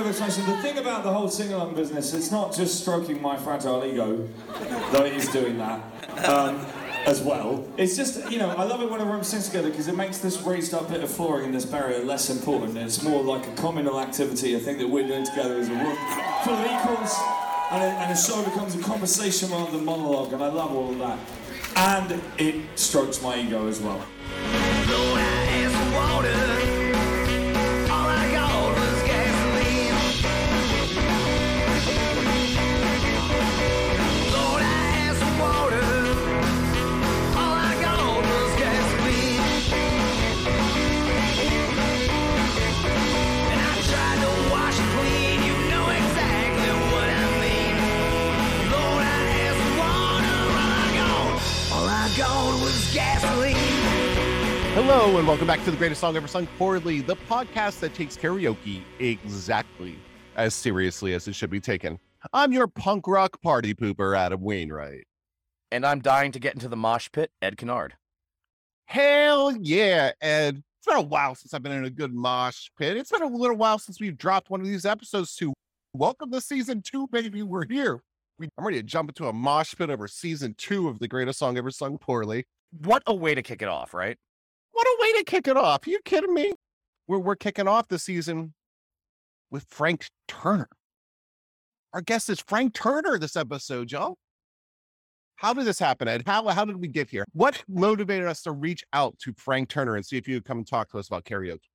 The thing about the whole sing-along business, it's not just stroking my fragile ego, though it is doing that um, as well. It's just, you know, I love it when a room sings together because it makes this raised up bit of flooring in this barrier less important. It's more like a communal activity, I think, that we're doing together as a room full of equals. And a, and a show becomes a conversation rather than monologue, and I love all of that. And it strokes my ego as well. Hello, and welcome back to the greatest song ever sung poorly, the podcast that takes karaoke exactly as seriously as it should be taken. I'm your punk rock party pooper, Adam Wainwright. And I'm dying to get into the mosh pit, Ed Kennard. Hell yeah, Ed. It's been a while since I've been in a good mosh pit. It's been a little while since we've dropped one of these episodes to welcome to season two, baby. We're here. We, I'm ready to jump into a mosh pit over season two of the greatest song ever sung poorly. What a way to kick it off, right? What a way to kick it off. Are you kidding me? We're, we're kicking off the season with Frank Turner. Our guest is Frank Turner this episode, y'all. How did this happen, Ed? How, how did we get here? What motivated us to reach out to Frank Turner and see if you would come and talk to us about karaoke?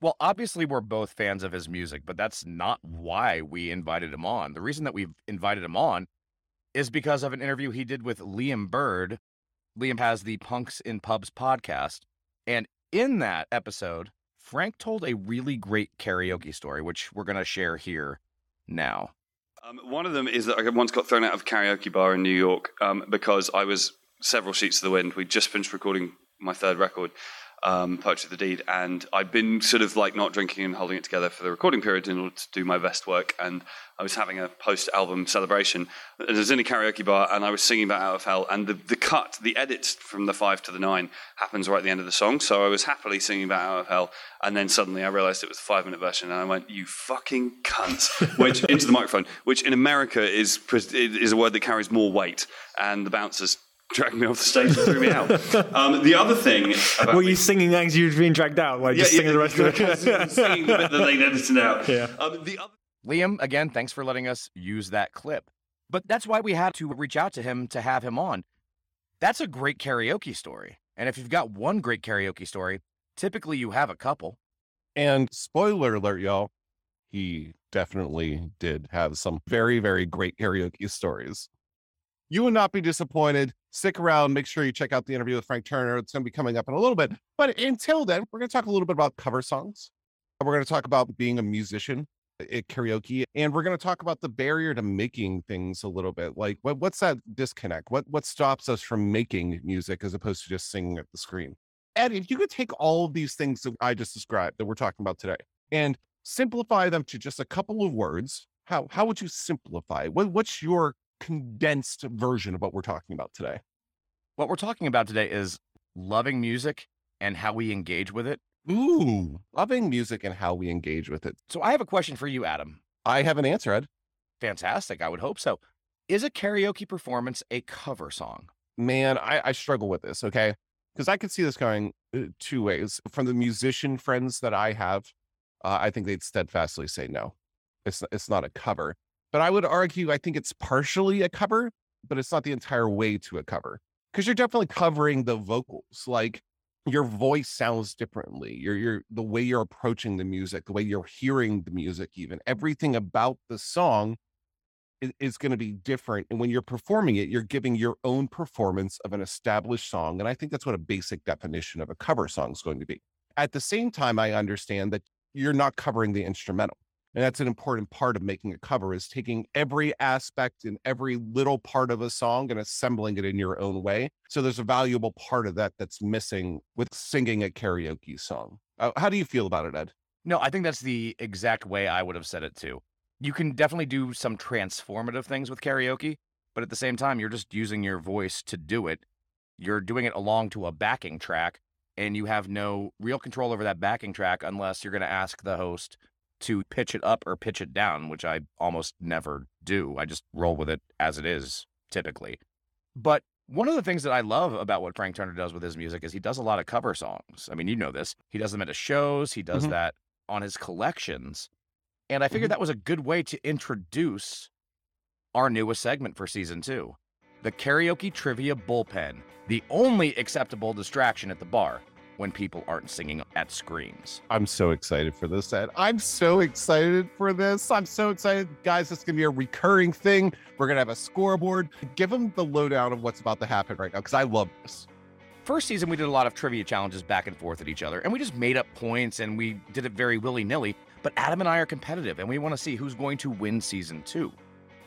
Well, obviously, we're both fans of his music, but that's not why we invited him on. The reason that we've invited him on is because of an interview he did with Liam Bird. Liam has the Punks in Pubs podcast. And in that episode, Frank told a really great karaoke story, which we're going to share here now. Um, one of them is that I once got thrown out of a karaoke bar in New York um, because I was several sheets to the wind. We'd just finished recording my third record, um, Poetry of the Deed, and I'd been sort of like not drinking and holding it together for the recording period in order to do my best work. And I was having a post album celebration. And I was in a karaoke bar and I was singing Bat Out of Hell, and the, the cut, the edit from the five to the nine happens right at the end of the song. So I was happily singing Bat Out of Hell, and then suddenly I realized it was a five minute version, and I went, "You fucking cunt!" which into the microphone, which in America is is a word that carries more weight, and the bouncers dragged me off the stage and threw me out. Um, the other thing about Were me- you singing as you were being dragged out? Like just singing the rest of it? singing the bit that they edited out. Yeah. Um, the other Liam, again, thanks for letting us use that clip. But that's why we had to reach out to him to have him on. That's a great karaoke story. And if you've got one great karaoke story, typically you have a couple. And spoiler alert, y'all, he definitely did have some very, very great karaoke stories. You will not be disappointed. Stick around. Make sure you check out the interview with Frank Turner. It's going to be coming up in a little bit. But until then, we're going to talk a little bit about cover songs. We're going to talk about being a musician at karaoke, and we're going to talk about the barrier to making things a little bit. Like, what, what's that disconnect? What what stops us from making music as opposed to just singing at the screen? Ed, if you could take all of these things that I just described that we're talking about today and simplify them to just a couple of words, how how would you simplify? What what's your condensed version of what we're talking about today? What we're talking about today is loving music and how we engage with it. Ooh, loving music and how we engage with it. So I have a question for you, Adam. I have an answer, Ed. Fantastic. I would hope so. Is a karaoke performance a cover song? Man, I, I struggle with this, okay? Because I could see this going uh, two ways. From the musician friends that I have, uh, I think they'd steadfastly say no. It's it's not a cover. But I would argue I think it's partially a cover, but it's not the entire way to a cover. Because you're definitely covering the vocals. Like your voice sounds differently. Your your the way you're approaching the music, the way you're hearing the music, even everything about the song is, is going to be different. And when you're performing it, you're giving your own performance of an established song. And I think that's what a basic definition of a cover song is going to be. At the same time, I understand that you're not covering the instrumental. And that's an important part of making a cover is taking every aspect and every little part of a song and assembling it in your own way. So there's a valuable part of that that's missing with singing a karaoke song. Uh, how do you feel about it, Ed? No, I think that's the exact way I would have said it too. You can definitely do some transformative things with karaoke, but at the same time, you're just using your voice to do it. You're doing it along to a backing track, and you have no real control over that backing track unless you're going to ask the host to pitch it up or pitch it down, which I almost never do. I just roll with it as it is typically. But one of the things that I love about what Frank Turner does with his music is he does a lot of cover songs. I mean, you know this. He does them at his shows, he does Mhm. that on his collections. And I figured that was a good way to introduce our newest segment for season two the karaoke trivia bullpen, the only acceptable distraction at the bar when people aren't singing at screens. I'm so excited for this, Ed. I'm so excited for this. I'm so excited. Guys, it's going to be a recurring thing. We're going to have a scoreboard. Give them the lowdown of what's about to happen right now because I love this. First season, we did a lot of trivia challenges back and forth at each other, and we just made up points and we did it very willy nilly. But Adam and I are competitive, and we want to see who's going to win season two.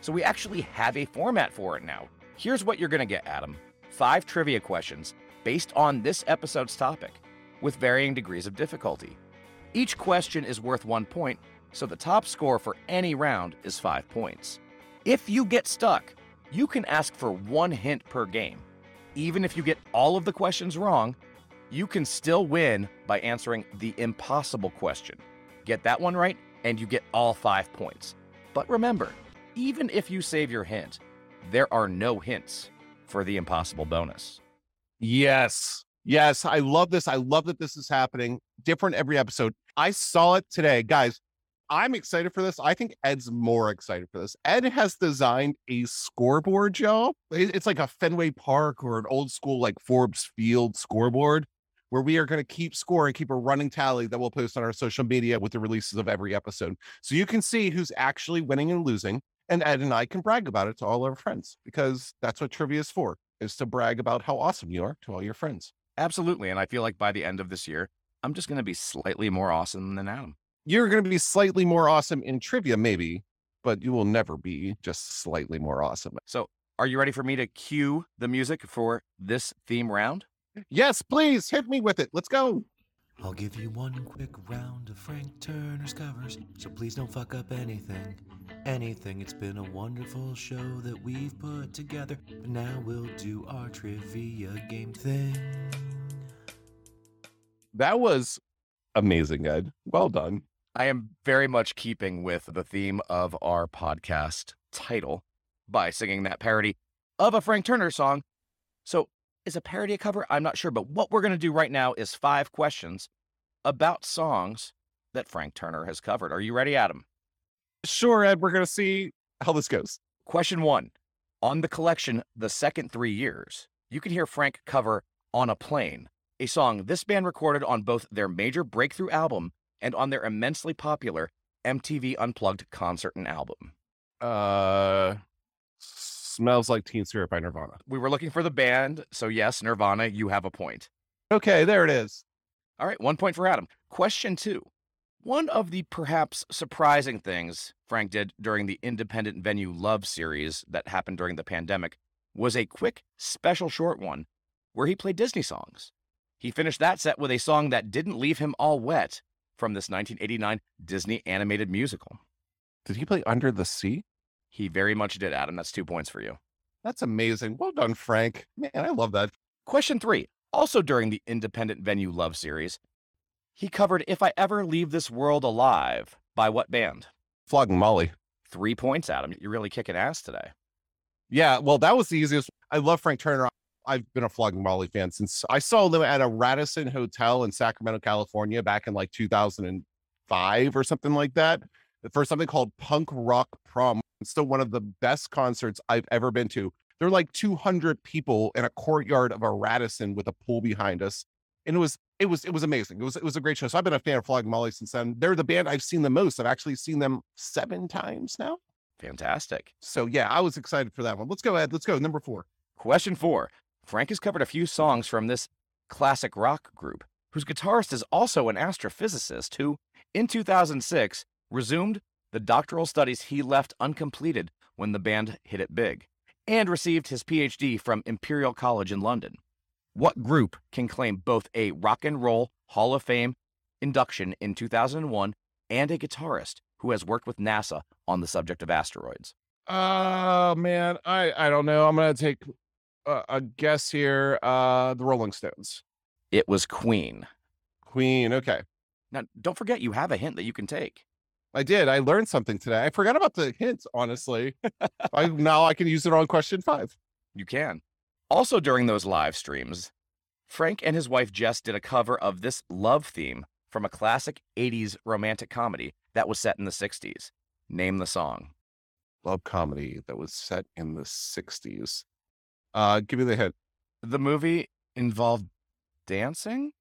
So we actually have a format for it now. Here's what you're going to get, Adam five trivia questions based on this episode's topic, with varying degrees of difficulty. Each question is worth one point, so the top score for any round is five points. If you get stuck, you can ask for one hint per game. Even if you get all of the questions wrong, you can still win by answering the impossible question. Get that one right, and you get all five points. But remember, even if you save your hint, there are no hints for the impossible bonus. Yes. Yes. I love this. I love that this is happening. Different every episode. I saw it today. Guys, I'm excited for this. I think Ed's more excited for this. Ed has designed a scoreboard, y'all. It's like a Fenway Park or an old school, like Forbes Field scoreboard where we are going to keep score and keep a running tally that we'll post on our social media with the releases of every episode. So you can see who's actually winning and losing. And Ed and I can brag about it to all our friends because that's what trivia is for, is to brag about how awesome you are to all your friends. Absolutely. And I feel like by the end of this year, I'm just going to be slightly more awesome than Adam. You're going to be slightly more awesome in trivia, maybe, but you will never be just slightly more awesome. So, are you ready for me to cue the music for this theme round? Yes, please hit me with it. Let's go. I'll give you one quick round of Frank Turner's covers, so please don't fuck up anything. Anything. It's been a wonderful show that we've put together, but now we'll do our trivia game thing. That was amazing, Ed. Well done. I am very much keeping with the theme of our podcast title by singing that parody of a Frank Turner song. So, is a parody a cover? I'm not sure, but what we're going to do right now is five questions about songs that Frank Turner has covered. Are you ready, Adam? Sure, Ed. We're going to see how this goes. Question one On the collection, The Second Three Years, you can hear Frank cover On a Plain, a song this band recorded on both their major breakthrough album and on their immensely popular MTV Unplugged concert and album. Uh, smells like Teen Spirit by Nirvana. We were looking for the band, so yes, Nirvana, you have a point. Okay, there it is. All right, one point for Adam. Question two. One of the perhaps surprising things Frank did during the independent venue Love series that happened during the pandemic was a quick special short one where he played Disney songs. He finished that set with a song that didn't leave him all wet from this 1989 Disney animated musical. Did he play Under the Sea? He very much did, Adam. That's two points for you. That's amazing. Well done, Frank. Man, I love that. Question three. Also during the independent venue Love series, he covered If I Ever Leave This World Alive by what band? Flogging Molly. Three points, Adam. You're really kicking ass today. Yeah, well, that was the easiest. I love Frank Turner. I've been a Flogging Molly fan since I saw them at a Radisson Hotel in Sacramento, California, back in like 2005 or something like that, for something called Punk Rock Prom. It's still one of the best concerts I've ever been to. There are like 200 people in a courtyard of a Radisson with a pool behind us, and it was it was it was amazing. It was it was a great show. So I've been a fan of Flogging Molly since then. They're the band I've seen the most. I've actually seen them seven times now. Fantastic. So yeah, I was excited for that one. Let's go ahead. Let's go. Number four. Question four. Frank has covered a few songs from this classic rock group, whose guitarist is also an astrophysicist who, in 2006, resumed the doctoral studies he left uncompleted when the band hit it big, and received his PhD from Imperial College in London. What group can claim both a Rock and Roll Hall of Fame induction in 2001 and a guitarist who has worked with NASA on the subject of asteroids? Oh man, I I don't know. I'm gonna take a, a guess here. Uh, the Rolling Stones, It was Queen. Queen. Okay, Now, don't forget you have a hint that you can take. I did. I learned something today. I forgot about the hint, honestly. I, now I can use it on question five. You can. Also, during those live streams, Frank and his wife Jess did a cover of this love theme from a classic 80s romantic comedy that was set in the 60s. Name the song. Love comedy that was set in the 60s. Uh, give me the hint. The movie involved dancing?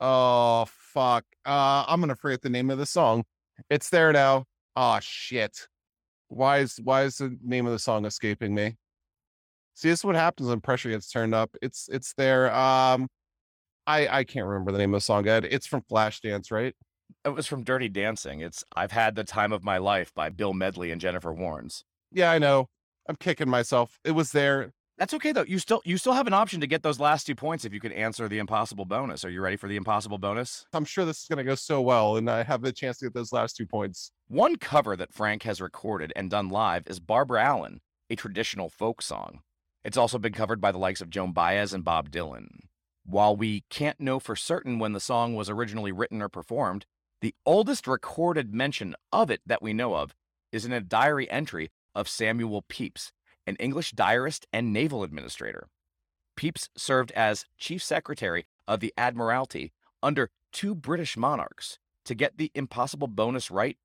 Oh, fuck. Uh, I'm going to forget the name of the song. It's there now. Oh, shit. Why is why is the name of the song escaping me? See, this is what happens when pressure gets turned up. It's it's there. Um, I I can't remember the name of the song. Ed, it's from Flashdance, right? It was from Dirty Dancing. It's I've Had the Time of My Life by Bill Medley and Jennifer Warnes. Yeah, I know. I'm kicking myself. It was there. That's okay though. You still you still have an option to get those last two points if you could answer the impossible bonus. Are you ready for the impossible bonus? I'm sure this is going to go so well, and I have the chance to get those last two points. One cover that Frank has recorded and done live is Barbara Allen, a traditional folk song. It's also been covered by the likes of Joan Baez and Bob Dylan. While we can't know for certain when the song was originally written or performed, the oldest recorded mention of it that we know of is in a diary entry of Samuel Pepys, an English diarist and naval administrator. Pepys served as chief secretary of the Admiralty under two British monarchs. To get the impossible bonus right,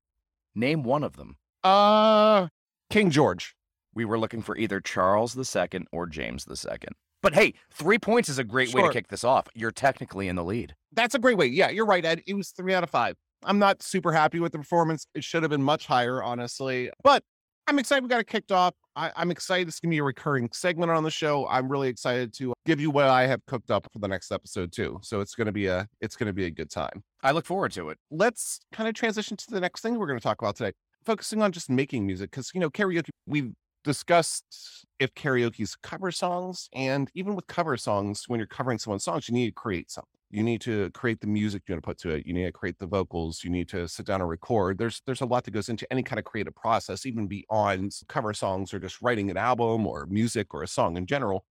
name one of them. Uh, King George. We were looking for either Charles II or James II. But hey, three points is a great way to kick this off. You're technically in the lead. That's a great way. Yeah, you're right, Ed. It was three out of five. I'm not super happy with the performance. It should have been much higher, honestly. But I'm excited we got it kicked off. I, I'm excited it's gonna be a recurring segment on the show. I'm really excited to give you what I have cooked up for the next episode too. So it's gonna be a it's gonna be a good time. I look forward to it. Let's kind of transition to the next thing we're gonna talk about today. Focusing on just making music, because you know, karaoke, we've discussed if karaoke's cover songs, and even with cover songs, when you're covering someone's songs, you need to create something. You need to create the music you want to put to it. You need to create the vocals. You need to sit down and record. There's there's a lot that goes into any kind of creative process, even beyond cover songs or just writing an album or music or a song in general.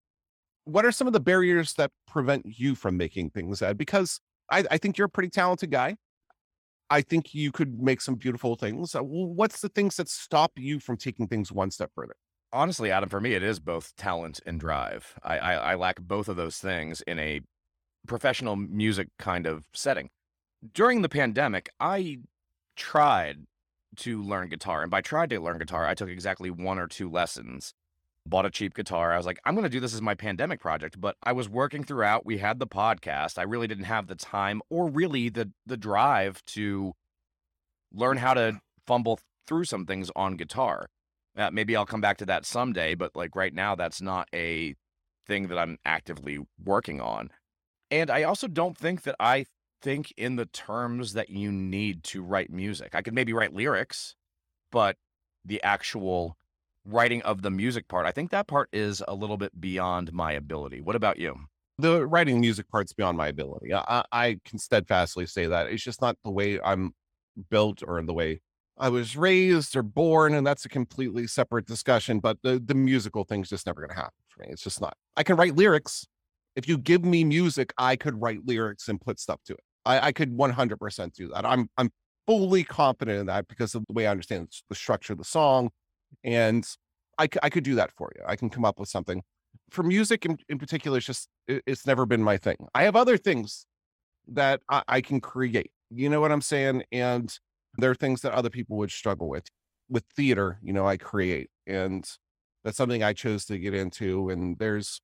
What are some of the barriers that prevent you from making things, Ed? Because I, I think you're a pretty talented guy. I think you could make some beautiful things. Uh, What's the things that stop you from taking things one step further? Honestly, Adam, for me, it is both talent and drive. I, I, I lack both of those things in a professional music kind of setting. During the pandemic, I tried to learn guitar. And by tried to learn guitar, I took exactly one or two lessons, bought a cheap guitar. I was like, I'm going to do this as my pandemic project. But I was working throughout. We had the podcast. I really didn't have the time or really the, the drive to learn how to fumble through some things on guitar. Uh, maybe I'll come back to that someday, but like right now, that's not a thing that I'm actively working on. And I also don't think that I think in the terms that you need to write music. I could maybe write lyrics, but the actual writing of the music part, I think that part is a little bit beyond my ability. What about you? The writing music part's beyond my ability. I, I can steadfastly say that. It's just not the way I'm built or the way I was raised or born, and that's a completely separate discussion. But the, the musical thing's just never going to happen for me. It's just not. I can write lyrics. If you give me music, I could write lyrics and put stuff to it. I, I could 100% do that. I'm I'm fully confident in that because of the way I understand the structure of the song, and I, I could do that for you. I can come up with something. For music in, in particular, it's just it- it's never been my thing. I have other things that I, I can create. You know what I'm saying? And there are things that other people would struggle with. With theater, you know, I create, and that's something I chose to get into. And there's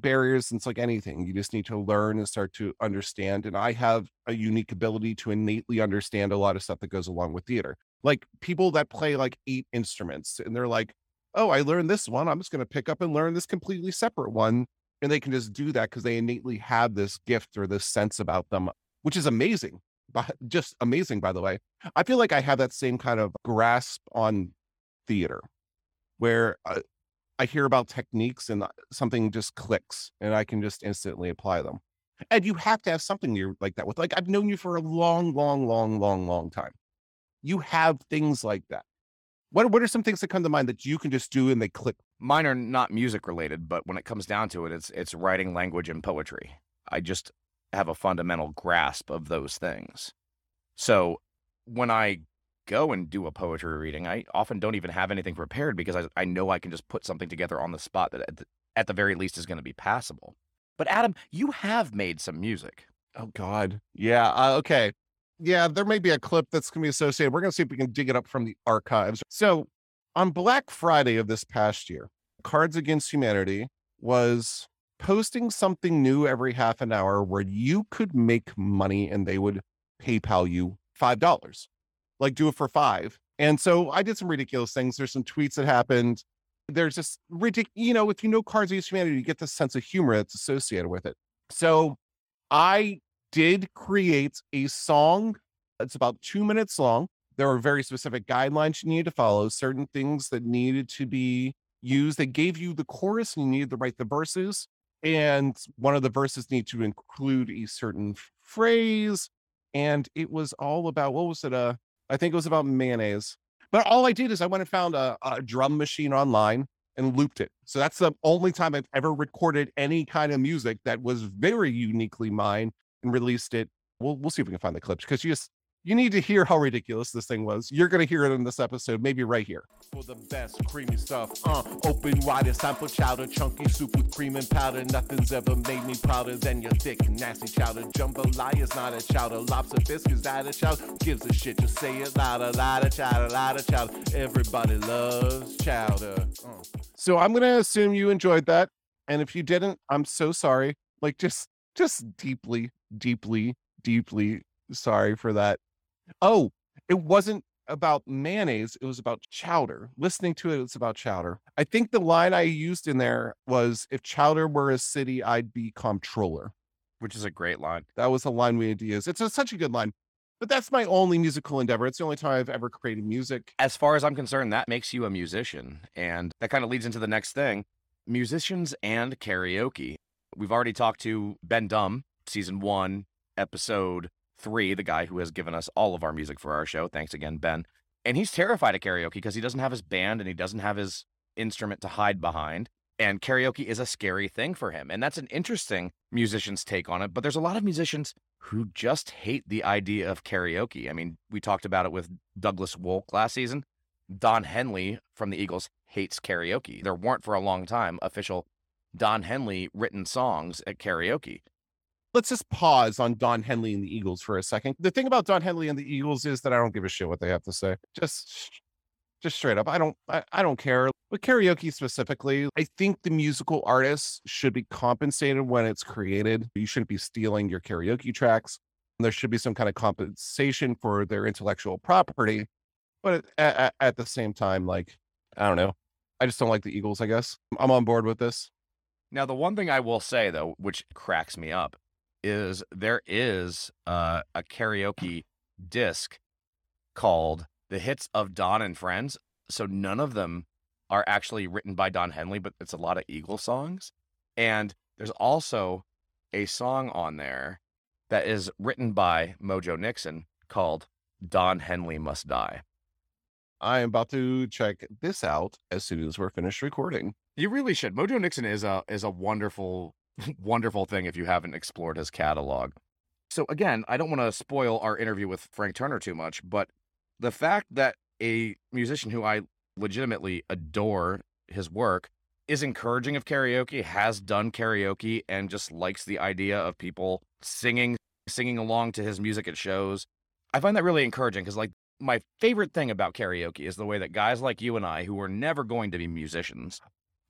barriers. It's like anything, you just need to learn and start to understand. And I have a unique ability to innately understand a lot of stuff that goes along with theater. Like people that play like eight instruments, and they're like, "Oh, I learned this one. I'm just going to pick up and learn this completely separate one." And they can just do that because they innately have this gift or this sense about them, which is amazing but just amazing by the way i feel like i have that same kind of grasp on theater where uh, i hear about techniques and uh, something just clicks and i can just instantly apply them and you have to have something you're like that with like i've known you for a long long long long long time you have things like that what, what are some things that come to mind that you can just do and they click Mine are not music related, but when it comes down to it, it's it's writing language and poetry. I just have a fundamental grasp of those things. So when I go and do a poetry reading, I often don't even have anything prepared because I, I know I can just put something together on the spot that at the, at the very least is going to be passable. But Adam, you have made some music. Oh God. Yeah. Uh, okay. Yeah, there may be a clip that's going to be associated. We're going to see if we can dig it up from the archives. So, on Black Friday of this past year, Cards Against Humanity was posting something new every half an hour where you could make money and they would PayPal you $5. Like do it for 5. And so I did some ridiculous things. There's some tweets that happened. There's just ridiculous, you know, if you know Cards Against Humanity, you get the sense of humor that's associated with it. So I did create a song. It's about two minutes long. There are very specific guidelines you need to follow, certain things that needed to be used. They gave you the chorus and you needed to write the verses. And one of the verses need to include a certain phrase. And it was all about what was it? Uh, I think it was about mayonnaise. But all I did is I went and found a, a drum machine online and looped it. So that's the only time I've ever recorded any kind of music that was very uniquely mine and released it. We'll we'll see if we can find the clips because you just you need to hear how ridiculous this thing was. You're gonna hear it in this episode, maybe right here. For the best creamy stuff, uh, open wide, it's time for chowder, chunky soup with cream and powder. Nothing's ever made me prouder than your thick, nasty chowder. Jambalaya's not a chowder, lobster biscuits not a chowder. Gives a shit, just say it louder, louder chowder, louder chowder. Everybody loves chowder. Uh. So I'm gonna assume you enjoyed that, and if you didn't, I'm so sorry. Like just, just deeply, deeply, deeply sorry for that. Oh, it wasn't about mayonnaise. It was about chowder. Listening to it, it's about chowder. I think the line I used in there was if chowder were a city, I'd be comptroller. Which is a great line. That was a line we had to use. It's a, such a good line. But that's my only musical endeavor. It's the only time I've ever created music. As far as I'm concerned, that makes you a musician. And that kind of leads into the next thing musicians and karaoke. We've already talked to Ben Dumb, season one, episode three, the guy who has given us all of our music for our show. Thanks again, Ben. And he's terrified of karaoke because he doesn't have his band and he doesn't have his instrument to hide behind. And karaoke is a scary thing for him. And that's an interesting musician's take on it. But there's a lot of musicians who just hate the idea of karaoke. I mean, we talked about it with Douglas Wolk last season. Don Henley from the Eagles hates karaoke. There weren't for a long time official Don Henley written songs at karaoke let's just pause on Don Henley and the Eagles for a second. The thing about Don Henley and the Eagles is that I don't give a shit what they have to say. Just just straight up. I don't I, I don't care. With karaoke specifically, I think the musical artists should be compensated when it's created. You shouldn't be stealing your karaoke tracks. There should be some kind of compensation for their intellectual property. But at, at, at the same time, like, I don't know. I just don't like the Eagles, I guess. I'm on board with this. Now, the one thing I will say, though, which cracks me up, is there is uh, a karaoke disc called "The Hits of Don and Friends." So none of them are actually written by Don Henley, but it's a lot of Eagle songs. And there's also a song on there that is written by Mojo Nixon called "Don Henley Must Die." I am about to check this out as soon as we're finished recording. You really should. Mojo Nixon is a is a wonderful wonderful thing if you haven't explored his catalog. So, again, I don't want to spoil our interview with Frank Turner too much, but the fact that a musician who I legitimately adore his work is encouraging of karaoke, has done karaoke, and just likes the idea of people singing, singing along to his music at shows. I find that really encouraging because, like, my favorite thing about karaoke is the way that guys like you and I, who are never going to be musicians,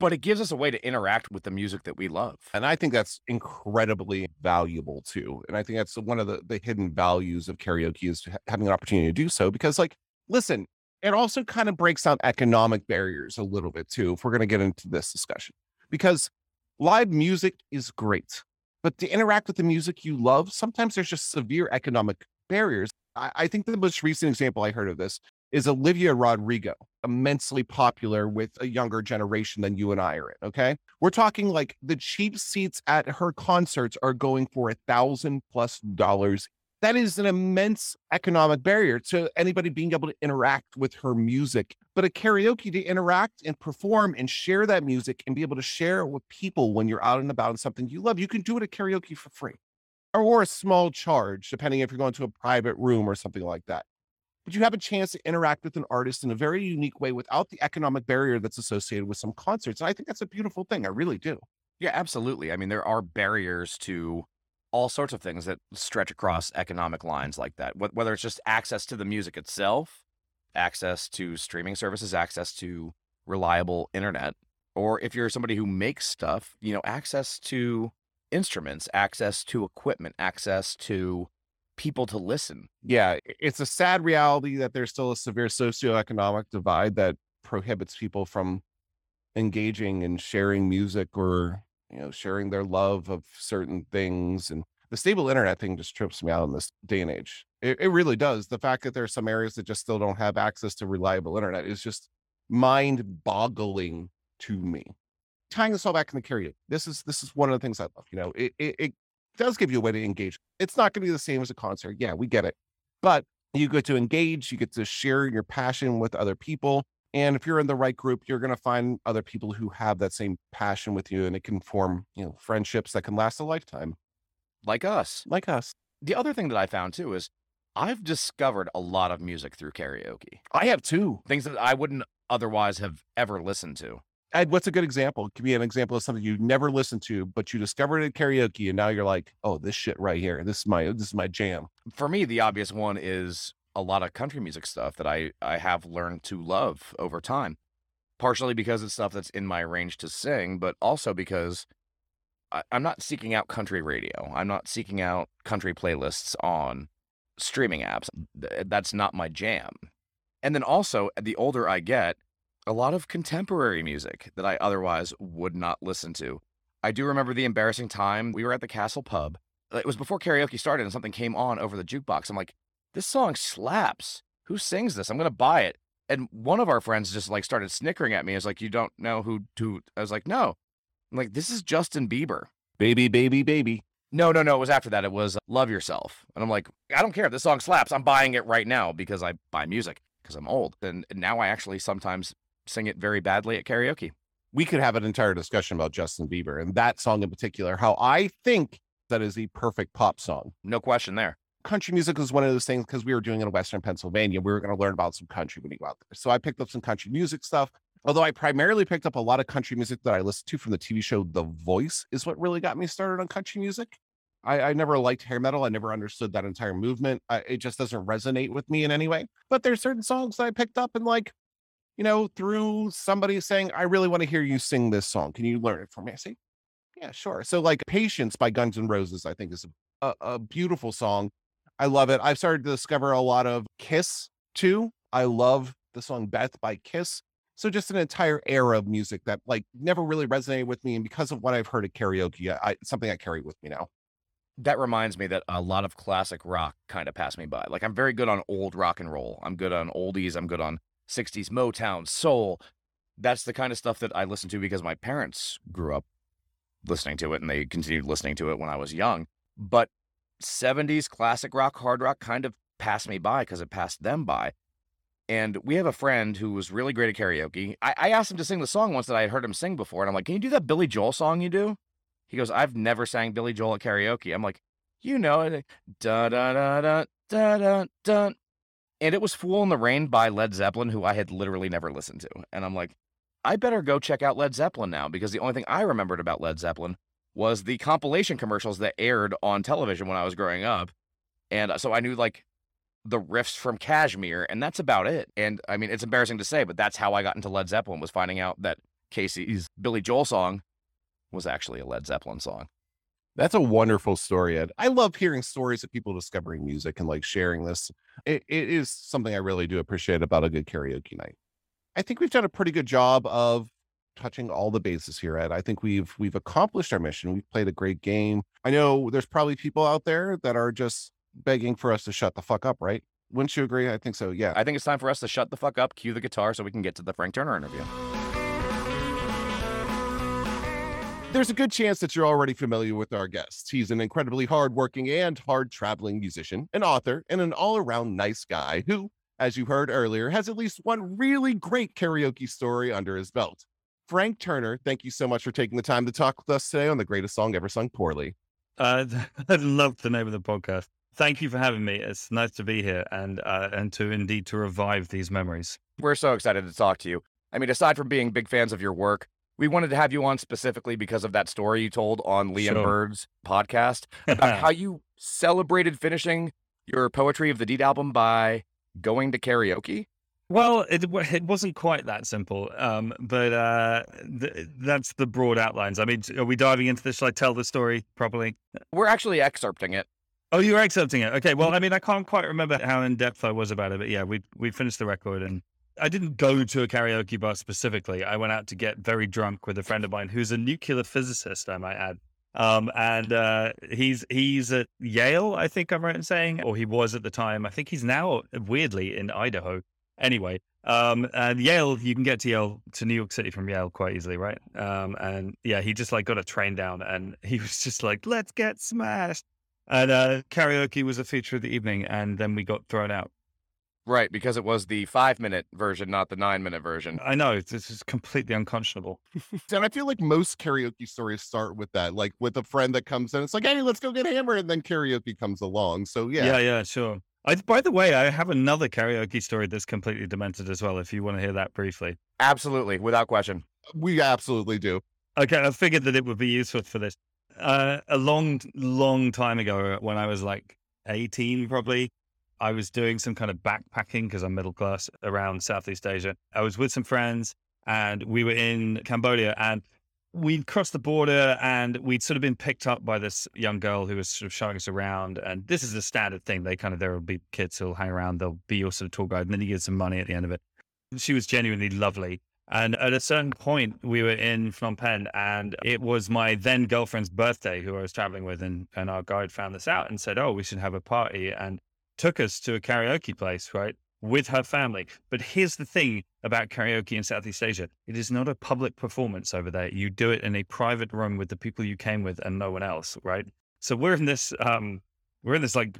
but it gives us a way to interact with the music that we love. And I think that's incredibly valuable too. And I think that's one of the, the hidden values of karaoke is having an opportunity to do so because, like, listen, it also kind of breaks down economic barriers a little bit too, if we're going to get into this discussion. Because live music is great, but to interact with the music you love, sometimes there's just severe economic barriers. I, I think the most recent example I heard of this is Olivia Rodrigo, immensely popular with a younger generation than you and I are in. Okay. We're talking like the cheap seats at her concerts are going for a thousand plus dollars. That is an immense economic barrier to anybody being able to interact with her music. But a karaoke to interact and perform and share that music and be able to share it with people when you're out and about and something you love, you can do it at karaoke for free or a small charge, depending if you're going to a private room or something like that. But you have a chance to interact with an artist in a very unique way without the economic barrier that's associated with some concerts. And I think that's a beautiful thing. I really do. Yeah, absolutely. I mean, there are barriers to all sorts of things that stretch across economic lines like that, whether it's just access to the music itself, access to streaming services, access to reliable internet, or if you're somebody who makes stuff, you know, access to instruments, access to equipment, access to people to listen. Yeah, it's a sad reality that there's still a severe socioeconomic divide that prohibits people from engaging and sharing music or you know sharing their love of certain things and the stable internet thing just trips me out in this day and age. It, it really does. The fact that there are some areas that just still don't have access to reliable internet is just mind boggling to me. Tying this all back in the karaoke this is this is one of the things i love you know it, it, it does give you a way to engage. It's not going to be the same as a concert yeah we get it but you get to engage you get to share your passion with other people and if you're in the right group you're going to find other people who have that same passion with you and it can form you know friendships that can last a lifetime. Like us. Like us. The other thing that i found too is i've discovered a lot of music through karaoke. I have too. Things that i wouldn't otherwise have ever listened to Ed, what's a good example? Give me an example of something you never listened to, but you discovered at karaoke, and now you're like, "Oh, this shit right here. This is my this is my jam." For me, the obvious one is a lot of country music stuff that I, I have learned to love over time. Partially because it's stuff that's in my range to sing, but also because I, I'm not seeking out country radio. I'm not seeking out country playlists on streaming apps. That's not my jam. And then also, the older I get, a lot of contemporary music that I otherwise would not listen to. I do remember the embarrassing time we were at the Castle Pub. Uh, it was before karaoke started and something came on over the jukebox. I'm like, this song slaps. Who sings this? I'm gonna buy it. And one of our friends just like started snickering at me. It's like, you don't know who to. I was like, no. I'm like, this is Justin Bieber. Baby, baby, baby. No, no, no. It was after that. It was uh, Love Yourself. And I'm like, I don't care. If this song slaps. I'm buying it right now because I buy music because I'm old. And now I actually sometimes sing it very badly at karaoke. We could have an entire discussion about Justin Bieber and that song in particular, how I think that is the perfect pop song. No question there country music was one of those things because we were doing it in Western Pennsylvania. We were going to learn about some country when you go out there. So I picked up some country music stuff. Although I primarily picked up a lot of country music that I listened to from the TV show The Voice, is what really got me started on country music. I, I never liked hair metal. I never understood that entire movement. I, it just doesn't resonate with me in any way. But there's certain songs that I picked up and like, you know, through somebody saying, I really want to hear you sing this song. Can you learn it for me? I say, yeah, sure. So like Patience by Guns N' Roses, I think is a, a, beautiful song I love it. I've started to discover a lot of Kiss too. I love the song Beth by Kiss. So just an entire era of music that like never really resonated with me. And because of what I've heard at karaoke, I, something I carry with me now. That reminds me that a lot of classic rock kind of passed me by. Like I'm very good on old rock and roll. I'm good on oldies. I'm good on 60s Motown, soul. That's the kind of stuff that I listen to because my parents grew up listening to it and they continued listening to it when I was young. But 70s classic rock, hard rock kind of passed me by because it passed them by. And we have a friend who was really great at karaoke. I, I, asked him to sing the song once that I had heard him sing before. And I'm like, can you do that Billy Joel song you do? He goes, I've never sang Billy Joel at karaoke. I'm like, you know it. Da da da da da da da. And it was Fool in the Rain by Led Zeppelin, who I had literally never listened to. And I'm like, I better go check out Led Zeppelin now because the only thing I remembered about Led Zeppelin was the compilation commercials that aired on television when I was growing up. And uh, so I knew like the riffs from Kashmir, and that's about it. And I mean, it's embarrassing to say, but that's how I got into Led Zeppelin was finding out that Casey's Billy Joel song was actually a Led Zeppelin song. That's a wonderful story, Ed. I love hearing stories of people discovering music and like sharing this. It, it is something I really do appreciate about a good karaoke night. I think we've done a pretty good job of touching all the bases here, Ed. I think we've we've accomplished our mission. We've played a great game. I know there's probably people out there that are just begging for us to shut the fuck up, right? Wouldn't you agree? I think so. Yeah. I think it's time for us to shut the fuck up, cue the guitar so we can get to the Frank Turner interview. There's a good chance that you're already familiar with our guest. He's an incredibly hardworking and hard traveling musician, an author, and an all around nice guy who, as you heard earlier, has at least one really great karaoke story under his belt. Frank Turner, thank you so much for taking the time to talk with us today on the greatest song ever sung poorly. Uh, I love the name of the podcast. Thank you for having me. It's nice to be here and uh, and to indeed to revive these memories. We're so excited to talk to you. I mean, aside from being big fans of your work, we wanted to have you on specifically because of that story you told on Liam Sure. Bird's podcast about how you celebrated finishing your Poetry of the Deed album by going to karaoke. Well, it it wasn't quite that simple, um, but uh, th- that's the broad outlines. I mean, are we diving into this? Shall I tell the story properly? We're actually excerpting it. Oh, you're accepting it. Okay. Well, I mean, I can't quite remember how in depth I was about it, but yeah, we we finished the record and I didn't go to a karaoke bar specifically. I went out to get very drunk with a friend of mine who's a nuclear physicist, I might add. Um, and uh, he's he's at Yale, I think I'm right in saying, or he was at the time. I think he's now weirdly in Idaho. Anyway, um, and Yale, you can get to Yale to New York City from Yale quite easily, right? Um, and yeah, he just like got a train down, and he was just like, "Let's get smashed." And uh, karaoke was a feature of the evening, and then we got thrown out. Right, because it was the five minute version, not the nine minute version. I know this is completely unconscionable. And I feel like most karaoke stories start with that, like with a friend that comes in. It's like, hey, let's go get hammered, and then karaoke comes along. So yeah, yeah, yeah, sure. I, by the way, I have another karaoke story that's completely demented as well. If you want to hear that briefly, Absolutely, without question. we absolutely do. okay, I figured that it would be useful for this. Uh, a long, long time ago, when I was like eighteen, probably, I was doing some kind of backpacking because I'm middle class around Southeast Asia. I was with some friends, and we were in Cambodia, and we'd crossed the border and we'd sort of been picked up by this young girl who was sort of showing us around. And this is a standard thing. They kind of, there will be kids who'll hang around, they'll be your sort of tour guide, and then you get some money at the end of it. She was genuinely lovely. And at a certain point, we were in Phnom Penh, and it was my then girlfriend's birthday, who I was traveling with. And, and our guide found this out and said, Oh, we should have a party, and took us to a karaoke place, right? With her family. But here's the thing about karaoke in Southeast Asia it is not a public performance over there. You do it in a private room with the people you came with and no one else, right? So we're in this, um, we're in this like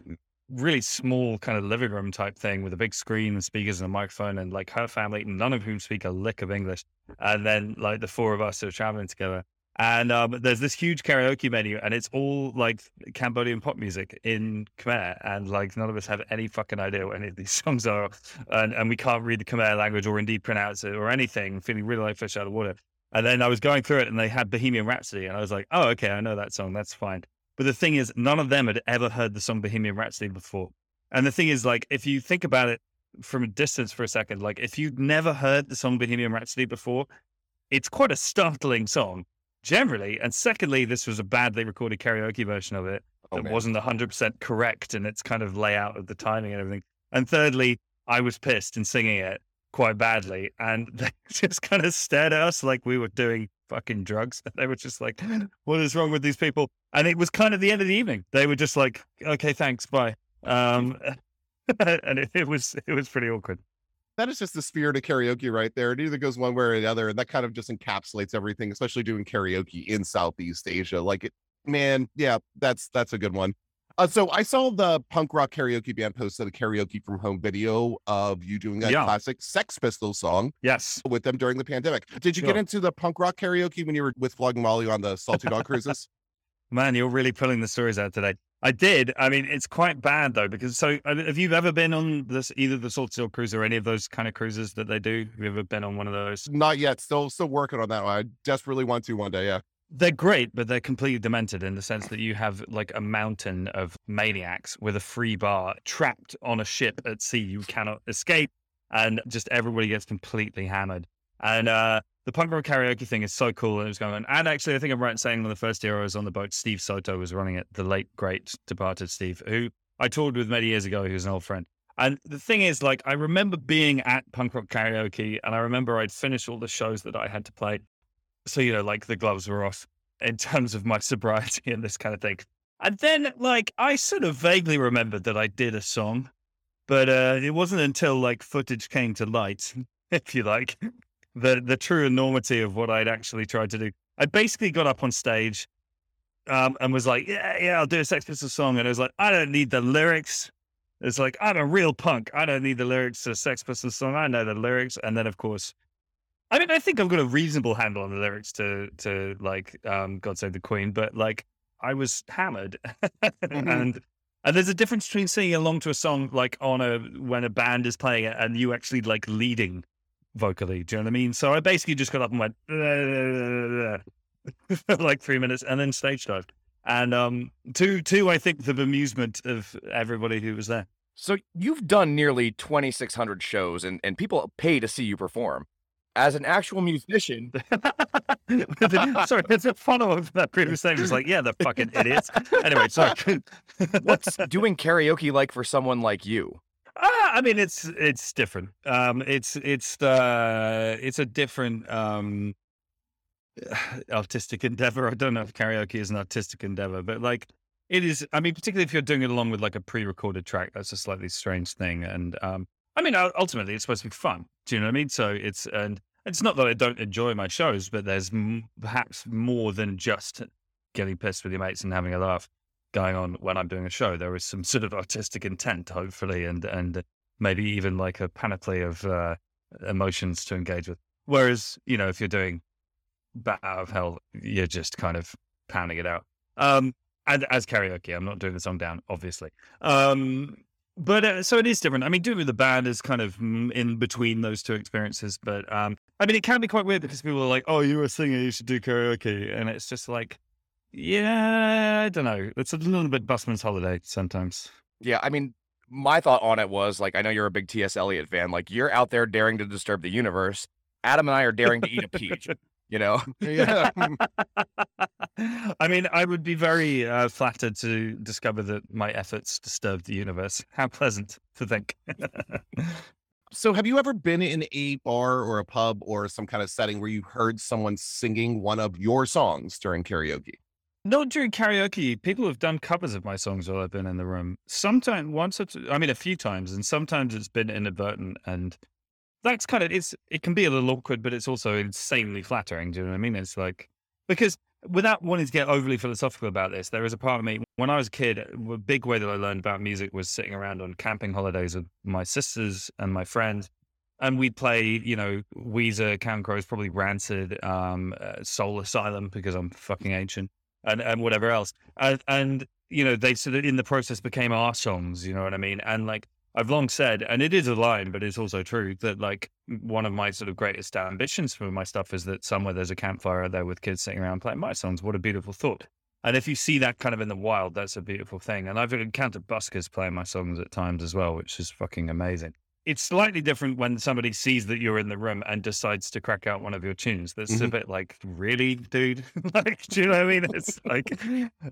really small kind of living room type thing with a big screen and speakers and a microphone and like her family, none of whom speak a lick of English. And then like the four of us are traveling together. And um, there's this huge karaoke menu, and it's all like Cambodian pop music in Khmer, and like none of us have any fucking idea what any of these songs are, and, and we can't read the Khmer language or indeed pronounce it or anything. Feeling really like fish out of water. And then I was going through it, and they had Bohemian Rhapsody, and I was like, oh, okay, I know that song, that's fine. But the thing is, none of them had ever heard the song Bohemian Rhapsody before. And the thing is, like, if you think about it from a distance for a second, like, if you'd never heard the song Bohemian Rhapsody before, it's quite a startling song, generally. And secondly, this was a badly recorded karaoke version of it Oh, that man. wasn't 100% correct in its kind of layout of the timing and everything. And thirdly, I was pissed in singing it quite badly. And they just kind of stared at us like we were doing fucking drugs. They were just like, what is wrong with these people? And it was kind of the end of the evening. They were just like, okay, thanks, bye. Um, and it, it was it was pretty awkward. That is just the spirit of karaoke right there. It either goes one way or the other, and that kind of just encapsulates everything, especially doing karaoke in Southeast Asia. Like it, man, yeah, that's that's a good one. Uh, so I saw the punk rock karaoke band posted a karaoke from home video of you doing that Yeah. classic Sex Pistols song Yes. with them during the pandemic. Did you get into the punk rock karaoke when you were with Flogging Molly on the Salty Dog cruises? Man, you're really pulling the stories out today. I did. I mean, it's quite bad though, because so uh, have you ever been on this either the Salt Seal cruise or any of those kind of cruises that they do? Have you ever been on one of those? Not yet. Still, still working on that one. I desperately want to one day. Yeah. They're great, but they're completely demented in the sense that you have like a mountain of maniacs with a free bar trapped on a ship at sea. You cannot escape, and just everybody gets completely hammered. And uh, the punk rock karaoke thing is so cool. And it was going on. And actually, I think I'm right in saying on the first year I was on the boat, Steve Soto was running it, the late, great departed Steve, who I toured with many years ago. He was an old friend. And the thing is, like, I remember being at punk rock karaoke, and I remember I'd finished all the shows that I had to play. So, you know, like the gloves were off in terms of my sobriety and this kind of thing. And then, like, I sort of vaguely remembered that I did a song, but uh, it wasn't until like footage came to light, if you like, the the true enormity of what I'd actually tried to do. I basically got up on stage um, and was like, "Yeah, yeah, I'll do a Sex Pistols song," and I was like, "I don't need the lyrics." It's like I'm a real punk. I don't need the lyrics to a Sex Pistols song. I know the lyrics, and then of course, I mean, I think I've got a reasonable handle on the lyrics to to like um, "God Save the Queen," but like I was hammered, and And there's a difference between singing along to a song like on a when a band is playing it and you actually like leading vocally. Do you know what I mean? So I basically just got up and went for like three minutes and then stage dived. And um two two I think the bemusement of everybody who was there. So you've done nearly 2,600 shows, and, and people pay to see you perform. As an actual musician, sorry, it's a follow up that previous statement. It's like, yeah, the fucking idiots. Anyway, sorry. what's doing karaoke like for someone like you? I mean, it's it's different. Um, it's it's uh, it's a different um, artistic endeavor. I don't know if karaoke is an artistic endeavor, but like it is. I mean, particularly if you're doing it along with like a pre-recorded track, that's a slightly strange thing. And um, I mean, ultimately, it's supposed to be fun. Do you know what I mean? So it's and it's not that I don't enjoy my shows, but there's m- perhaps more than just getting pissed with your mates and having a laugh going on when I'm doing a show. There is some sort of artistic intent, hopefully, and and maybe even like a panoply of uh, emotions to engage with. Whereas, you know, if you're doing Bat Out of Hell, you're just kind of pounding it out. Um, and as karaoke, I'm not doing the song down, obviously. Um, but uh, so it is different. I mean, doing with the band is kind of in between those two experiences. But um, I mean, it can be quite weird because people are like, "Oh, you're a singer, you should do karaoke," and it's just like, yeah, I don't know. It's a little bit busman's holiday sometimes. Yeah, I mean, my thought on it was like, I know you're a big T.S. Eliot fan. Like, you're out there daring to disturb the universe. Adam and I are daring to eat a peach. You know? Yeah. I mean, I would be very uh, flattered to discover that my efforts disturbed the universe. How pleasant to think. so, have you ever been in a bar or a pub or some kind of setting where you heard someone singing one of your songs during karaoke? Not during karaoke. People have done covers of my songs while I've been in the room. Sometimes, once or two, I mean, a few times, and sometimes it's been inadvertent. And that's kind of, it's, it can be a little awkward, but it's also insanely flattering. Do you know what I mean? It's like, because without wanting to get overly philosophical about this, there is a part of me, when I was a kid, a big way that I learned about music was sitting around on camping holidays with my sisters and my friends. And we'd play, you know, Weezer, Counting Crows, probably Rancid, um, uh, Soul Asylum, because I'm fucking ancient and, and whatever else. And, and, you know, they sort of in the process became our songs, you know what I mean? And like, I've long said, and it is a line, but it's also true that like one of my sort of greatest ambitions for my stuff is that somewhere there's a campfire out there with kids sitting around playing my songs. What a beautiful thought. And if you see that kind of in the wild, that's a beautiful thing. And I've encountered buskers playing my songs at times as well, which is fucking amazing it's slightly different when somebody sees that you're in the room and decides to crack out one of your tunes. That's mm-hmm. a bit like, really, dude? like, do you know what I mean? It's like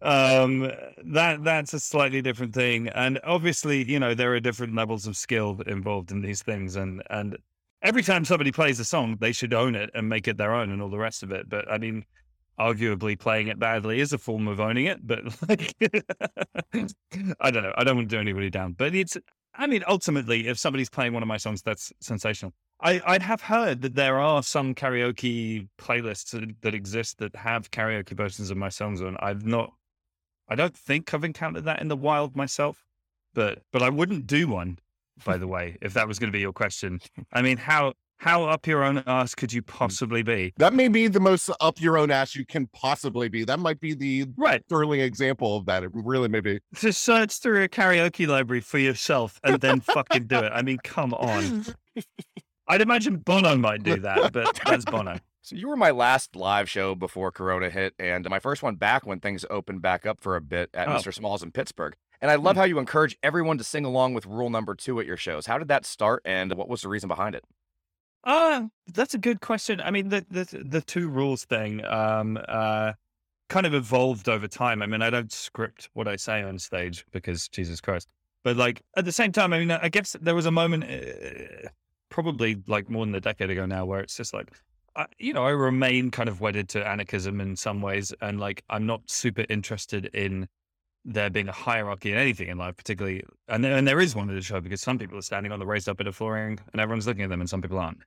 um, that. That's a slightly different thing, and obviously, you know, there are different levels of skill involved in these things, and and every time somebody plays a song, they should own it and make it their own and all the rest of it. But I mean. Arguably, playing it badly is a form of owning it, but like, I don't know. I don't want to do anybody down, but it's I mean, ultimately, if somebody's playing one of my songs, that's sensational. I, I'd have heard that there are some karaoke playlists that, that exist that have karaoke versions of my songs on. I've not, I don't think I've encountered that in the wild myself, but but I wouldn't do one. By the way, if that was going to be your question, I mean, how how up your own ass could you possibly be? That may be the most up your own ass you can possibly be. That might be the right sterling example of that. It really may be. Just search through a karaoke library for yourself and then fucking do it. I mean, come on. I'd imagine Bono might do that, but that's Bono. So you were my last live show before Corona hit, and my first one back when things opened back up for a bit at oh. Mr. Smalls in Pittsburgh. And I love hmm. how you encourage everyone to sing along with rule number two at your shows. How did that start, and what was the reason behind it? Uh, that's a good question. I mean, the the the two rules thing um uh kind of evolved over time. I mean, I don't script what I say on stage because Jesus Christ. But like at the same time, I mean, I guess there was a moment, uh, probably like more than a decade ago now, where it's just like, I, you know, I remain kind of wedded to anarchism in some ways, and like I'm not super interested in there being a hierarchy in anything in life, particularly, and there, and there is one in the show because some people are standing on the raised up bit of flooring and everyone's looking at them, and some people aren't,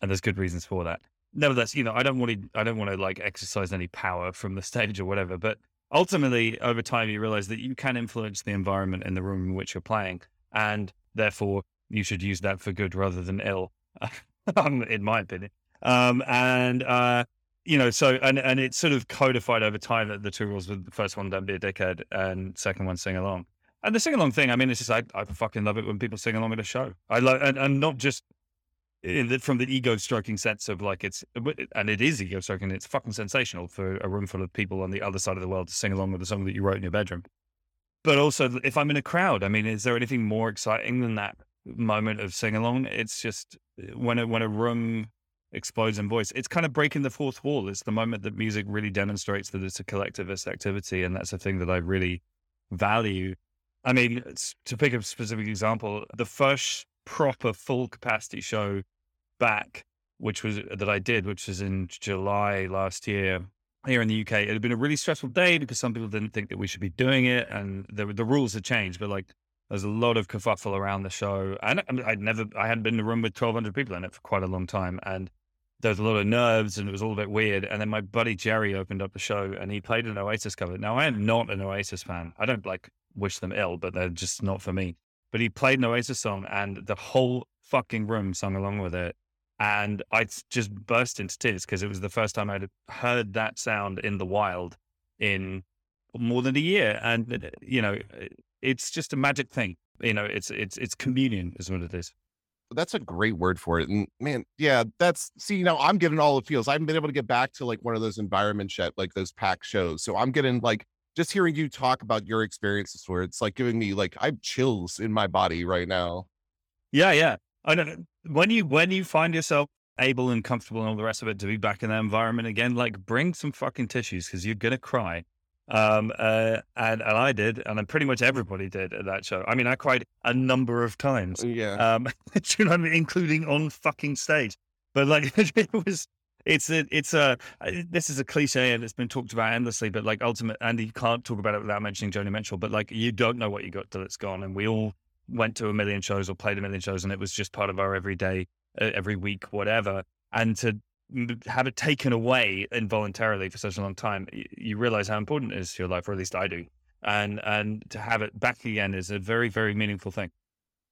and there's good reasons for that. Nevertheless, you know, I don't want to, I don't want to like exercise any power from the stage or whatever, but ultimately, over time, you realize that you can influence the environment in the room in which you're playing, and therefore, you should use that for good rather than ill, um, in my opinion. Um, and uh, you know, so and and it's sort of codified over time that the two rules were the first one don't be a dickhead and second one sing along. And the sing along thing, I mean, it's just I, I fucking love it when people sing along at a show. I love and, and not just in the, from the ego stroking sense of like it's and it is ego stroking. It's fucking sensational for a room full of people on the other side of the world to sing along with a song that you wrote in your bedroom. But also, if I'm in a crowd, I mean, is there anything more exciting than that moment of sing along? It's just uh, when a, when a room explodes in voice. It's kind of breaking the fourth wall. It's the moment that music really demonstrates that it's a collectivist activity, and that's a thing that I really value. I mean, to pick a specific example, the first proper full capacity show back, which was that I did, which was in July last year here in the UK. It had been a really stressful day because some people didn't think that we should be doing it, and the the rules had changed. But like, there's a lot of kerfuffle around the show, and I'd never, I hadn't been in a room with 1,200 people in it for quite a long time, and there was a lot of nerves and it was all a bit weird. And then my buddy Jerry opened up the show and he played an Oasis cover. Now I am not an Oasis fan. I don't like wish them ill, but they're just not for me. But he played an Oasis song and the whole fucking room sung along with it. And I just burst into tears because it was the first time I'd heard that sound in the wild in more than a year. And eh, you know, it's just a magic thing. You know, it's it's it's communion is what it is that's a great word for it. And man, yeah, that's see, you know, I'm getting all the feels. I haven't been able to get back to like one of those environments yet, like those pack shows. So I'm getting like just hearing you talk about your experiences where it's like giving me like I have chills in my body right now. Yeah, yeah. I don't when you when you find yourself able and comfortable and all the rest of it to be back in that environment again, like bring some fucking tissues because you're gonna cry. Um, uh, and, and I did, and pretty much everybody did at that show. I mean, I cried a number of times. Yeah. Um, you know I mean? Including on fucking stage. But like, it was, it's a, it's a, this is a cliche and it's been talked about endlessly, but like ultimate, and you can't talk about it without mentioning Joni Mitchell, but like, you don't know what you got till it's gone. And we all went to a million shows or played a million shows and it was just part of our everyday, uh, every week, whatever. And to have it taken away involuntarily for such a long time, you realize how important it is to your life, or at least I do. And and to have it back again is a very very meaningful thing.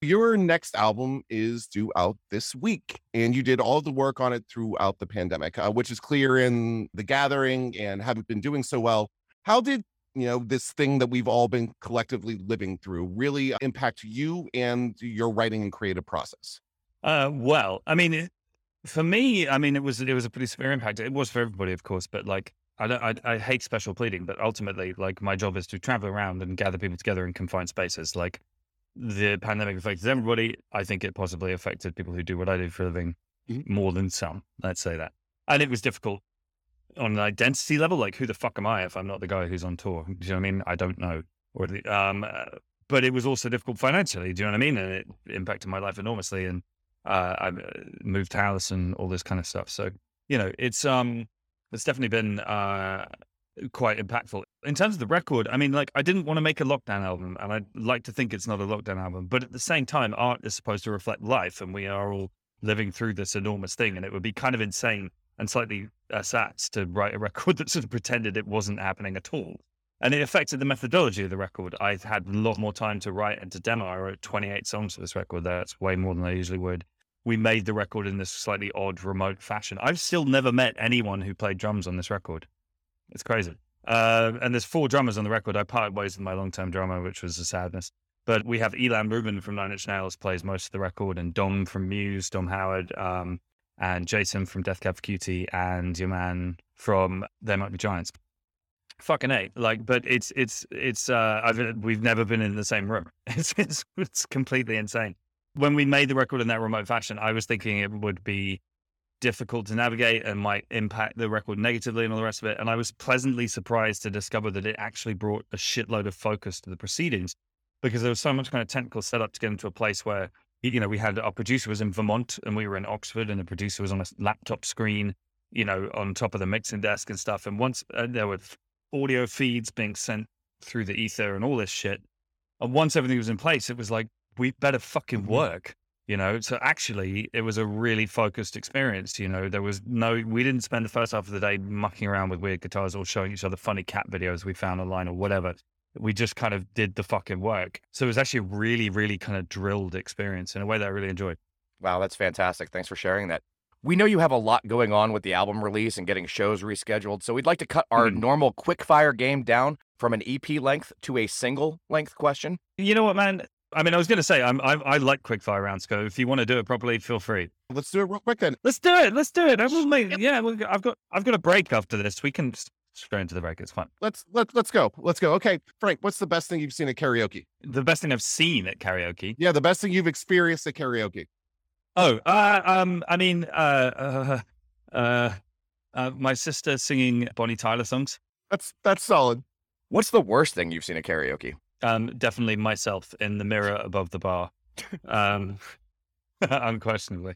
Your next album is due out this week, and you did all the work on it throughout the pandemic, uh, which is clear in the gathering and haven't been doing so well. How did you know this thing that we've all been collectively living through really impact you and your writing and creative process? Uh, well, I mean, for me, I mean, it was it was a pretty severe impact. It was for everybody, of course, but like I don't, I, I hate special pleading, but ultimately, like my job is to travel around and gather people together in confined spaces. Like the pandemic affected everybody. I think it possibly affected people who do what I do for a living mm-hmm. more than some. Let's say that, and it was difficult on an identity level. Like, who the fuck am I if I'm not the guy who's on tour? Do you know what I mean? I don't know. Or the, um, uh, but it was also difficult financially. Do you know what I mean? And it impacted my life enormously. And uh, I uh, moved house and all this kind of stuff. So you know, it's um, it's definitely been uh, quite impactful in terms of the record. I mean, like I didn't want to make a lockdown album, and I'd like to think it's not a lockdown album, but at the same time, art is supposed to reflect life, and we are all living through this enormous thing, and it would be kind of insane and slightly uh, sats to write a record that sort of pretended it wasn't happening at all. And it affected the methodology of the record. I had a lot more time to write and to demo. I wrote 28 songs for this record. That's way more than I usually would we made the record in this slightly odd remote fashion. I've still never met anyone who played drums on this record. It's crazy. Uh, and there's four drummers on the record. I parted ways with my long-term drummer, which was a sadness. But we have Ilan Rubin from Nine Inch Nails plays most of the record, and Dom from Muse, Dom Howard, um, and Jason from Death Cab for Cutie, and your man from They Might Be Giants. Fucking a, like, but it's it's it's. Uh, I've we've never been in the same room. It's it's, it's completely insane when we made the record in that remote fashion, I was thinking it would be difficult to navigate and might impact the record negatively and all the rest of it. And I was pleasantly surprised to discover that it actually brought a shitload of focus to the proceedings because there was so much kind of technical setup to get into a place where, you know, we had our producer was in Vermont and we were in Oxford and the producer was on a laptop screen, you know, on top of the mixing desk and stuff. And once uh, there were audio feeds being sent through the ether and all this shit. And once everything was in place, it was like, we better fucking mm-hmm. work you know? So actually it was a really focused experience you know? There was no we didn't spend the first half of the day mucking around with weird guitars or showing each other funny cat videos we found online or whatever. We just kind of did the fucking work. So it was actually a really really kind of drilled experience in a way that i really enjoyed. Wow that's fantastic. Thanks for sharing that we know you have a lot going on with the album release and getting shows rescheduled so we'd like to cut our mm. normal quick fire game down from an EP length to a single length question? You know what, man? I mean, I was going to say, I'm, I, I like quickfire rounds. So if you want to do it properly, feel free. Let's do it real quick then. Let's do it. Let's do it. I will make, yeah, we'll, I've got I've got a break after this. We can just go into the break. It's fine. Let's let let's go. Let's go. Okay, Frank, what's the best thing you've seen at karaoke? The best thing I've seen at karaoke. Yeah, the best thing you've experienced at karaoke. Oh, uh, um, I mean, uh, uh, uh, uh, my sister singing Bonnie Tyler songs. That's that's solid. What's the worst thing you've seen at karaoke? Um, definitely myself in the mirror above the bar. Um, unquestionably.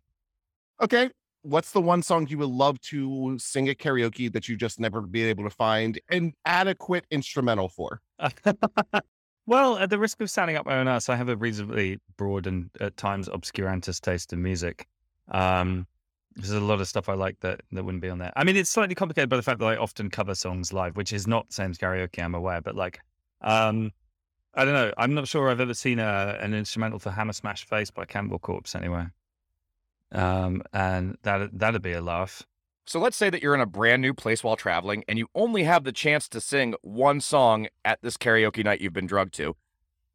Okay. What's the one song you would love to sing at karaoke that you just never be able to find an adequate instrumental for? well, at the risk of sounding up my own ass, I have a reasonably broad and at times obscurantist taste in music. Um, there's a lot of stuff I like that that wouldn't be on there. I mean, it's slightly complicated by the fact that I often cover songs live, which is not same as karaoke. I'm aware, but like, um, I don't know. I'm not sure I've ever seen a, an instrumental for Hammer Smash Face by Cannibal Corpse anywhere. Um, and that that'd be a laugh. So let's say that you're in a brand new place while traveling and you only have the chance to sing one song at this karaoke night you've been drugged to.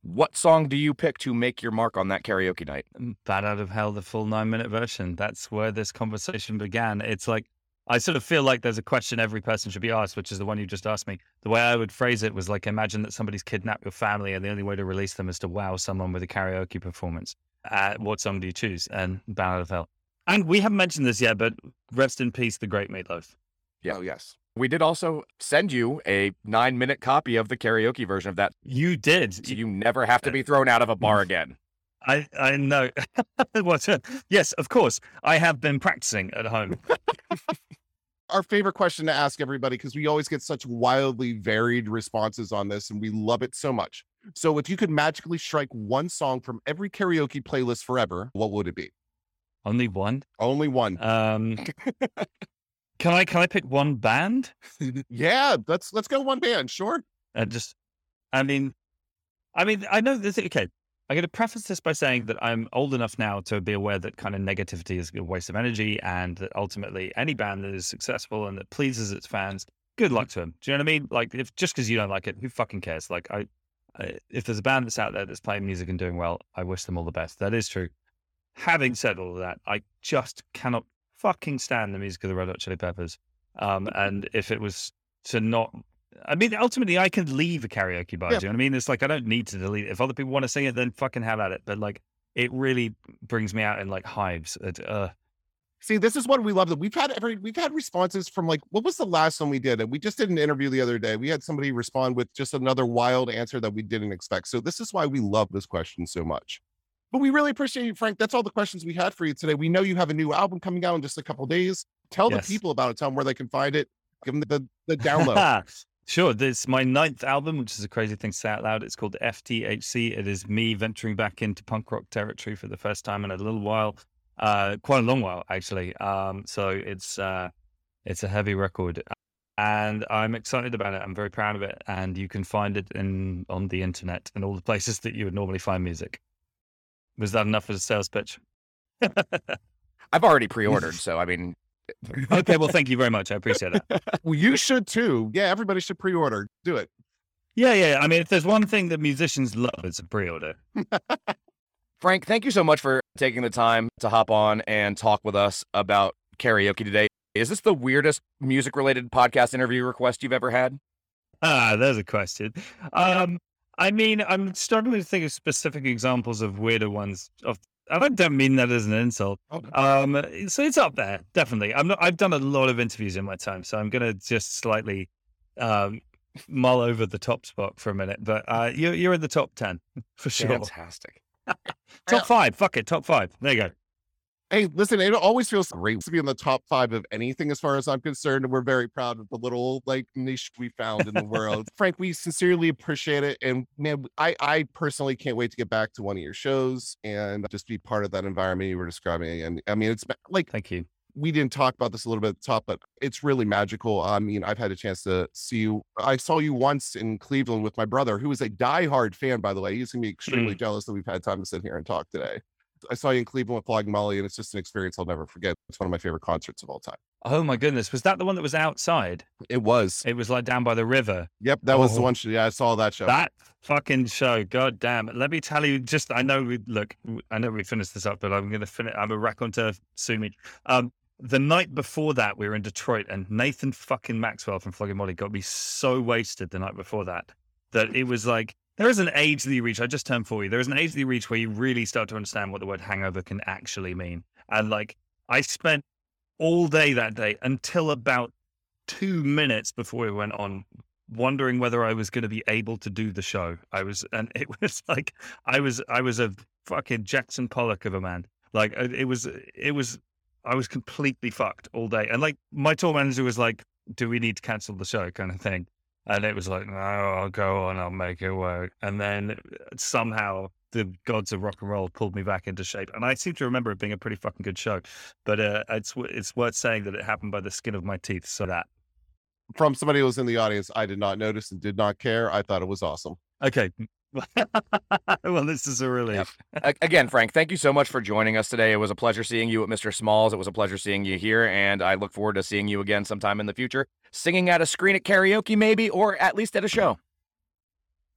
What song do you pick to make your mark on that karaoke night? Bat Out of Hell, the full nine minute version. That's where this conversation began. It's like, I sort of feel like there's a question every person should be asked, which is the one you just asked me. The way I would phrase it was like, imagine that somebody's kidnapped your family and the only way to release them is to wow someone with a karaoke performance. Uh, what song do you choose? And Out of Hell. And we haven't mentioned this yet, but rest in peace, the great Meatloaf. Yeah. Oh, yes. We did also send you a nine minute copy of the karaoke version of that. You did. So you never have to be thrown out of a bar mm. again. I, I know. what? Yes, of course. I have been practicing at home. Our favorite question to ask everybody, because we always get such wildly varied responses on this, and we love it so much. So, if you could magically strike one song from every karaoke playlist forever, what would it be? Only one. Only one. Um, can I can I pick one band? yeah, let's let's go one band. Sure. Uh, just, I mean, I mean, I know this. Okay, I'm going to preface this by saying that I'm old enough now to be aware that kind of negativity is a waste of energy, and that ultimately any band that is successful and that pleases its fans, good luck to them. Do you know what I mean? Like, if just because you don't like it, who fucking cares? Like, I, I, if there's a band that's out there that's playing music and doing well, I wish them all the best. That is true. Having said all of that, I just cannot fucking stand the music of the Red Hot Chili Peppers. Um, and if it was to not, I mean, ultimately, I can leave a karaoke bar. Yeah. Do you know what I mean? It's like I don't need to delete it. If other people want to sing it, then fucking have at it. But like, it really brings me out in like hives. It, uh, See, this is what we love. That we've had every we've had responses from like what was the last one we did? And we just did an interview the other day. We had somebody respond with just another wild answer that we didn't expect. So this is why we love this question so much. But we really appreciate you, Frank. That's all the questions we had for you today. We know you have a new album coming out in just a couple of days. Tell yes. the people about it. Tell them where they can find it. Give them the, the download. sure. This is my ninth album, which is a crazy thing to say out loud. It's called FTHC. It is me venturing back into punk rock territory for the first time in a little while, uh, quite a long while actually. Um, so it's uh, it's a heavy record, and I'm excited about it. I'm very proud of it, and you can find it in on the internet and all the places that you would normally find music. Was that enough as a sales pitch? I've already pre-ordered, so I mean. okay, well, thank you very much. I appreciate it. well, you should too. Yeah, everybody should pre-order. Do it. Yeah, yeah. I mean, if there's one thing that musicians love, it's a pre-order. Frank, thank you so much for taking the time to hop on and talk with us about karaoke today. Is this the weirdest music-related podcast interview request you've ever had? Ah, there's a question. Um, I mean, I'm struggling to think of specific examples of weirder ones. Of I don't mean that as an insult. Um, so it's up there, definitely. I'm not. I've done a lot of interviews in my time, so I'm gonna just slightly um, mull over the top spot for a minute. But uh, you're you're in the top ten for sure. Fantastic. top five. Fuck it. Top five. There you go. Hey, listen, it always feels great to be in the top five of anything as far as I'm concerned. And we're very proud of the little like niche we found in the world. Frank, we sincerely appreciate it. And man, I, I personally can't wait to get back to one of your shows and just be part of that environment you were describing. And I mean, it's like, thank you. We didn't talk about this a little bit at the top, but it's really magical. I mean, I've had a chance to see you. I saw you once in Cleveland with my brother, who is a diehard fan, by the way. He's gonna be extremely mm. jealous that we've had time to sit here and talk today. I saw you in Cleveland with Flogging Molly, and it's just an experience I'll never forget. It's one of my favorite concerts of all time. Oh my goodness, was that the one that was outside? It was. It was like down by the river. Yep, that was the Oh. one. sh- Yeah, I saw that show. That fucking show, god damn. Let me tell you, just I know we look, I know we finished this up, but I'm gonna finish I'm a raconteur, sue me. Um the night before that, we were in Detroit, and Nathan fucking Maxwell from Flogging Molly got me so wasted the night before that that it was like there is an age that you reach. I just turned 40. There is an age that you reach where you really start to understand what the word hangover can actually mean. And like, I spent all day that day until about two minutes before we went on wondering whether I was going to be able to do the show. I was, and it was like, I was, I was a fucking Jackson Pollock of a man. Like uh, it was, it was, I was completely fucked all day. And like my tour manager was like, do we need to cancel the show kind of thing? And it was like, no, I'll go on, I'll make it work. And then somehow the gods of rock and roll pulled me back into shape. And I seem to remember it being a pretty fucking good show. But uh, it's it's worth saying that it happened by the skin of my teeth. So that From somebody who was in the audience, I did not notice and did not care. I thought it was awesome. okay. well, this is a relief. A- Again, Frank, thank you so much for joining us today. It was a pleasure seeing you at Mr. Smalls. It was a pleasure seeing you here, and I look forward to seeing you again sometime in the future, singing at a screen at karaoke, maybe, or at least at a show.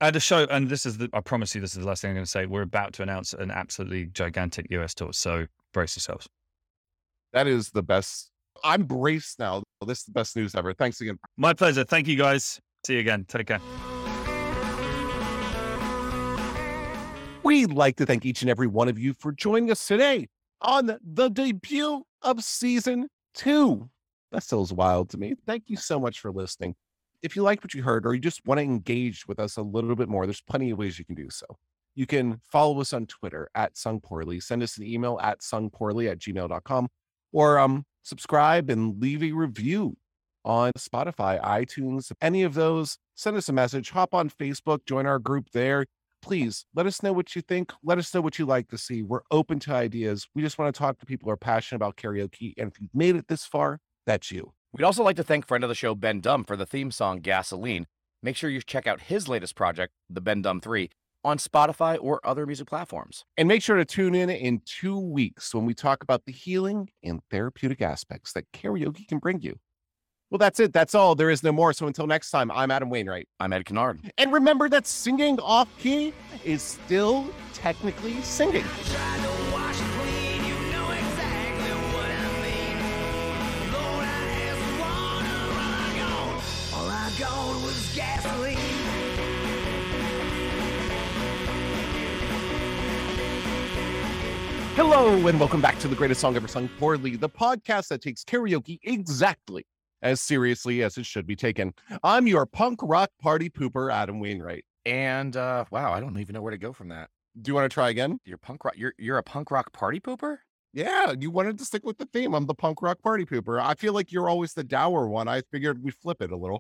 At a show, and this is the, I promise you, this is the last thing I'm going to say. We're about to announce an absolutely gigantic US tour. So brace yourselves. That is the best. I'm braced now. This is the best news ever. Thanks again. My pleasure. Thank you guys. See you again. Take care. We'd like to thank each and every one of you for joining us today on the debut of season two. That is wild to me. Thank you so much for listening. If you like what you heard or you just want to engage with us a little bit more, there's plenty of ways you can do so. You can follow us on Twitter at Sung Poorly, send us an email at sungpoorly at gmail.com, or um, subscribe and leave a review on Spotify, iTunes, any of those. Send us a message, hop on Facebook, join our group there please let us know what you think. Let us know what you like to see. We're open to ideas. We just want to talk to people who are passionate about karaoke. And if you've made it this far, that's you. We'd also like to thank friend of the show, Ben Dum, for the theme song Gasoline. Make sure you check out his latest project, The Ben Dum 3, on Spotify or other music platforms. And make sure to tune in in two weeks when we talk about the healing and therapeutic aspects that karaoke can bring you. Well, that's it. That's all. There is no more. So until next time, I'm Adam Wainwright. I'm Ed Kennard. And remember that singing off key is still technically singing. Hello, and welcome back to the greatest song ever sung poorly, the podcast that takes karaoke exactly as seriously as it should be taken. I'm your punk rock party pooper, Adam Wainwright. And uh, wow, I don't even know where to go from that. Do you want to try again? You're punk rock. You're you're a punk rock party pooper. Yeah, you wanted to stick with the theme. I'm the punk rock party pooper. I feel like you're always the dour one. I figured we flip it a little.